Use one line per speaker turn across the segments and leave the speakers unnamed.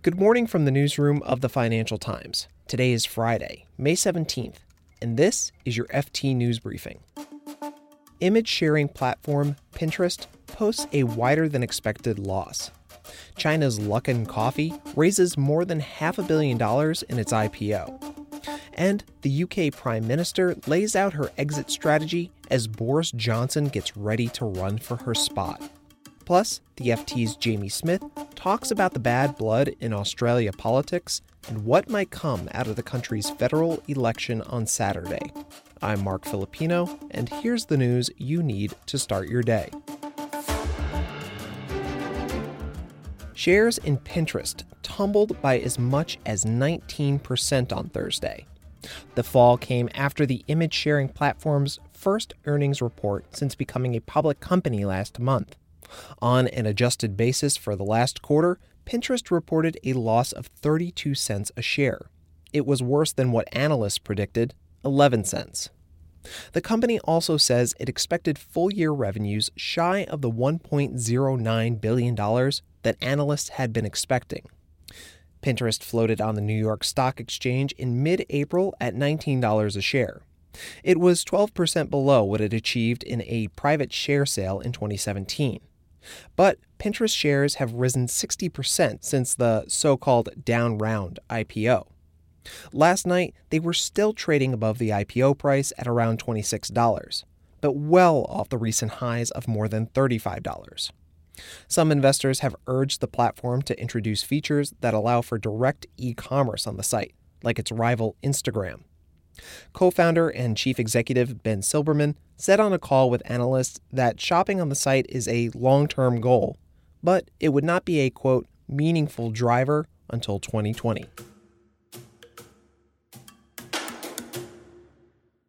Good morning from the newsroom of the Financial Times. Today is Friday, May 17th, and this is your FT News Briefing. Image sharing platform Pinterest posts a wider than expected loss. China's Luckin Coffee raises more than half a billion dollars in its IPO. And the UK Prime Minister lays out her exit strategy as Boris Johnson gets ready to run for her spot. Plus, the FT's Jamie Smith talks about the bad blood in Australia politics and what might come out of the country's federal election on Saturday. I'm Marc Filippino, and here's the news you need to start your day. Shares in Pinterest tumbled by as much as 19% on Thursday. The fall came after the image sharing platform's first earnings report since becoming a public company last month. On an adjusted basis for the last quarter, Pinterest reported a loss of 32 cents a share. It was worse than what analysts predicted 11 cents. The company also says it expected full year revenues shy of the $1.09 billion that analysts had been expecting. Pinterest floated on the New York Stock Exchange in mid April at $19 a share. It was 12% below what it achieved in a private share sale in 2017. But Pinterest shares have risen 60% since the so called down round IPO. Last night, they were still trading above the IPO price at around $26, but well off the recent highs of more than $35. Some investors have urged the platform to introduce features that allow for direct e commerce on the site, like its rival Instagram. Co founder and chief executive Ben Silbermann said on a call with analysts that shopping on the site is a long term goal, but it would not be a quote, meaningful driver until 2020.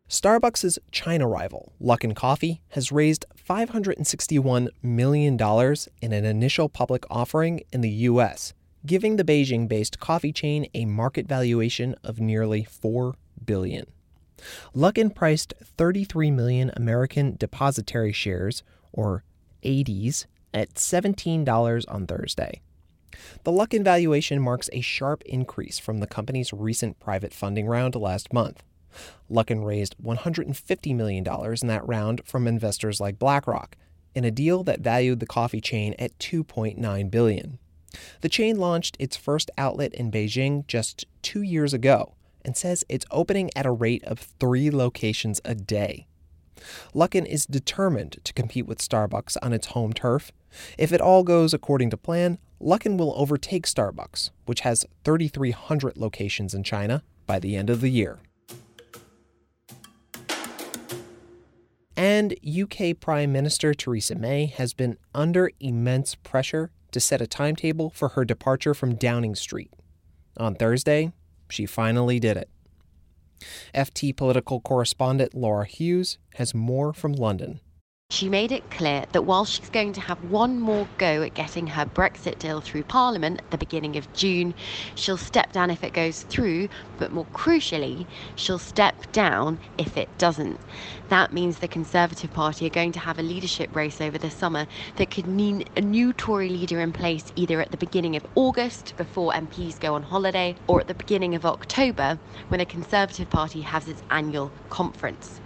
Starbucks' China rival, Luckin Coffee, has raised $561 million in an initial public offering in the U.S., giving the Beijing based coffee chain a market valuation of nearly $4 billion. Luckin priced 33 million American depositary shares, or ADs, at $17 on Thursday. The Luckin valuation marks a sharp increase from the company's recent private funding round last month. Luckin raised $150 million in that round from investors like BlackRock, in a deal that valued the coffee chain at 2.9 billion. The chain launched its first outlet in Beijing just two years ago and says it's opening at a rate of three locations a day. Luckin is determined to compete with Starbucks on its home turf. If it all goes according to plan, Luckin will overtake Starbucks, which has 3,300 locations in China, by the end of the year. And UK Prime Minister Theresa May has been under immense pressure to set a timetable for her departure from Downing Street. On Thursday, she finally did it. FT political correspondent Laura Hughes has more from London.
She made it clear that while she's going to have one more go at getting her Brexit deal through Parliament at the beginning of June, she'll step down if it goes through, but more crucially, she'll step down if it doesn't. That means the Conservative Party are going to have a leadership race over the summer that could mean a new Tory leader in place either at the beginning of August before MPs go on holiday or at the beginning of October when the Conservative Party has its annual conference.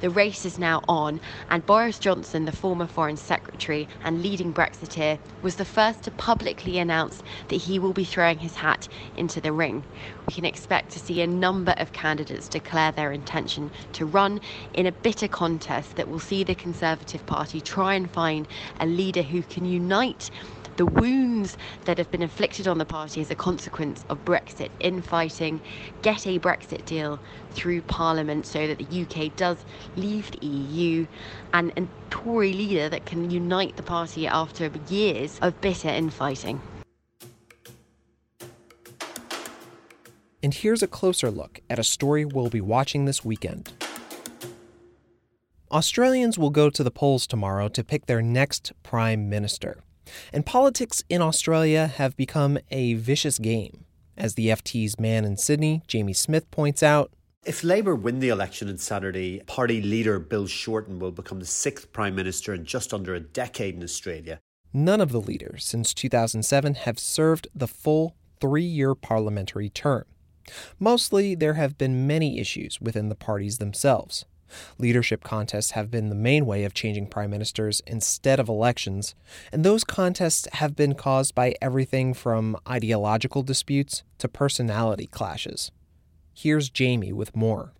The race is now on, and Boris Johnson, the former Foreign Secretary and leading Brexiteer, was the first to publicly announce that he will be throwing his hat into the ring. We can expect to see a number of candidates declare their intention to run in a bitter contest that will see the Conservative Party try and find a leader who can unite the wounds that have been inflicted on the party as a consequence of Brexit infighting, get a Brexit deal through Parliament so that the UK does leave the EU, and a Tory leader that can unite the party after years of bitter infighting.
And here's a closer look at a story we'll be watching this weekend. Australians will go to the polls tomorrow to pick their next Prime Minister. And politics in Australia have become a vicious game. As the FT's man in Sydney, Jamie Smith, points out,
if Labour win the election on Saturday, party leader Bill Shorten will become the sixth Prime Minister in just under a decade in Australia.
None of the leaders since 2007 have served the full three year parliamentary term. Mostly, there have been many issues within the parties themselves. Leadership contests have been the main way of changing prime ministers instead of elections, and those contests have been caused by everything from ideological disputes to personality clashes. Here's Jamie with more.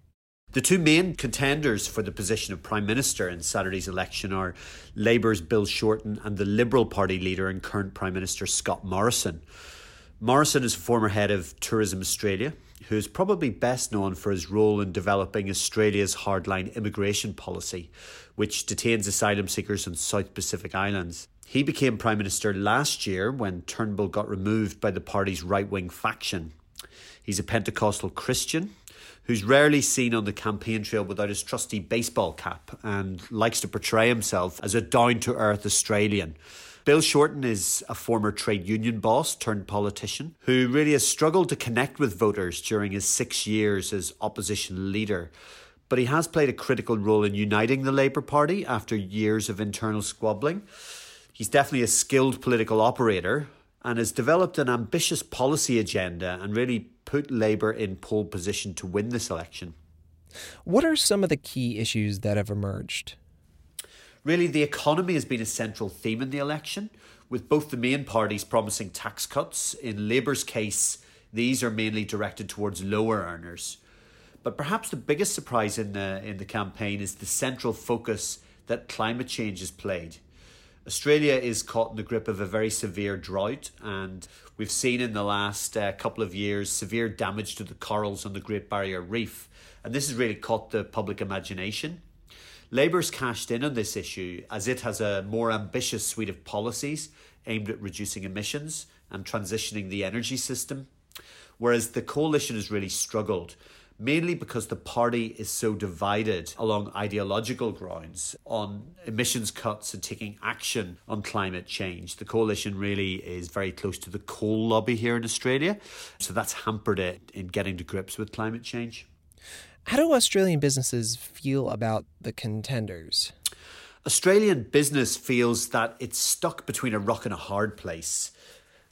The two main contenders for the position of Prime Minister in Saturday's election are Labour's Bill Shorten and the Liberal Party leader and current Prime Minister Scott Morrison. Morrison is former head of Tourism Australia, who is probably best known for his role in developing Australia's hardline immigration policy, which detains asylum seekers on South Pacific Islands. He became Prime Minister last year when Turnbull got removed by the party's right wing faction. He's a Pentecostal Christian who's rarely seen on the campaign trail without his trusty baseball cap and likes to portray himself as a down to earth Australian. Bill Shorten is a former trade union boss turned politician who really has struggled to connect with voters during his six years as opposition leader. But he has played a critical role in uniting the Labour Party after years of internal squabbling. He's definitely a skilled political operator and has developed an ambitious policy agenda and really put Labour in pole position to win this election.
What are some of the key issues that have emerged?
Really, the economy has been a central theme in the election, with both the main parties promising tax cuts. In Labour's case, these are mainly directed towards lower earners. But perhaps the biggest surprise in the, in the campaign is the central focus that climate change has played. Australia is caught in the grip of a very severe drought, and we've seen in the last uh, couple of years severe damage to the corals on the Great Barrier Reef. And this has really caught the public imagination. Labour's cashed in on this issue as it has a more ambitious suite of policies aimed at reducing emissions and transitioning the energy system, whereas the coalition has really struggled, mainly because the party is so divided along ideological grounds on emissions cuts and taking action on climate change. The coalition really is very close to the coal lobby here in Australia, so that's hampered it in getting to grips with climate change.
How do Australian businesses feel about the contenders?
Australian business feels that it's stuck between a rock and a hard place.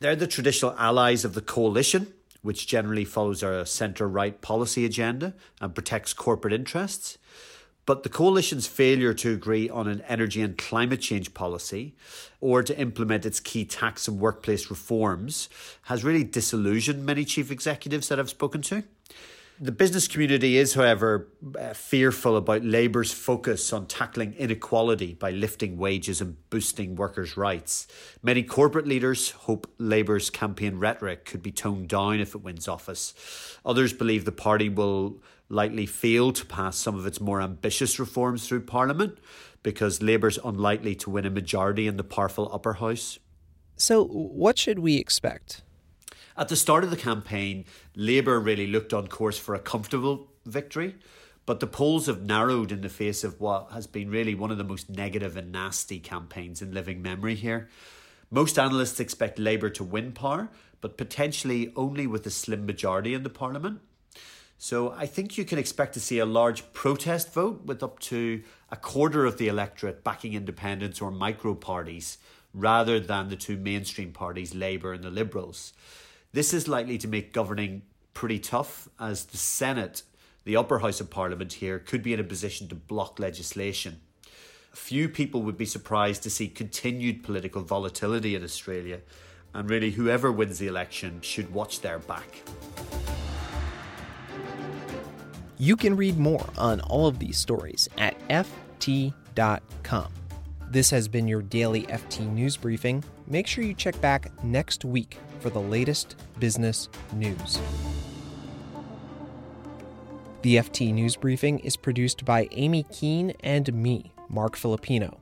They're the traditional allies of the coalition, which generally follows a centre right policy agenda and protects corporate interests. But the coalition's failure to agree on an energy and climate change policy or to implement its key tax and workplace reforms has really disillusioned many chief executives that I've spoken to. The business community is, however, uh, fearful about Labour's focus on tackling inequality by lifting wages and boosting workers' rights. Many corporate leaders hope Labour's campaign rhetoric could be toned down if it wins office. Others believe the party will likely fail to pass some of its more ambitious reforms through Parliament because Labour's unlikely to win a majority in the powerful upper house.
So, what should we expect?
At the start of the campaign, Labour really looked on course for a comfortable victory, but the polls have narrowed in the face of what has been really one of the most negative and nasty campaigns in living memory here. Most analysts expect Labour to win power, but potentially only with a slim majority in the parliament. So I think you can expect to see a large protest vote with up to a quarter of the electorate backing independents or micro parties rather than the two mainstream parties, Labour and the Liberals. This is likely to make governing pretty tough as the Senate, the upper house of parliament here, could be in a position to block legislation. Few people would be surprised to see continued political volatility in Australia, and really, whoever wins the election should watch their back.
You can read more on all of these stories at FT.com. This has been your daily FT News Briefing. Make sure you check back next week for the latest business news. The FT News Briefing is produced by Amy Keene and me, Marc Filippino.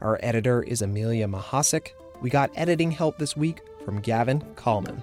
Our editor is Amelia Mahasik. We got editing help this week from Gavin Kallman.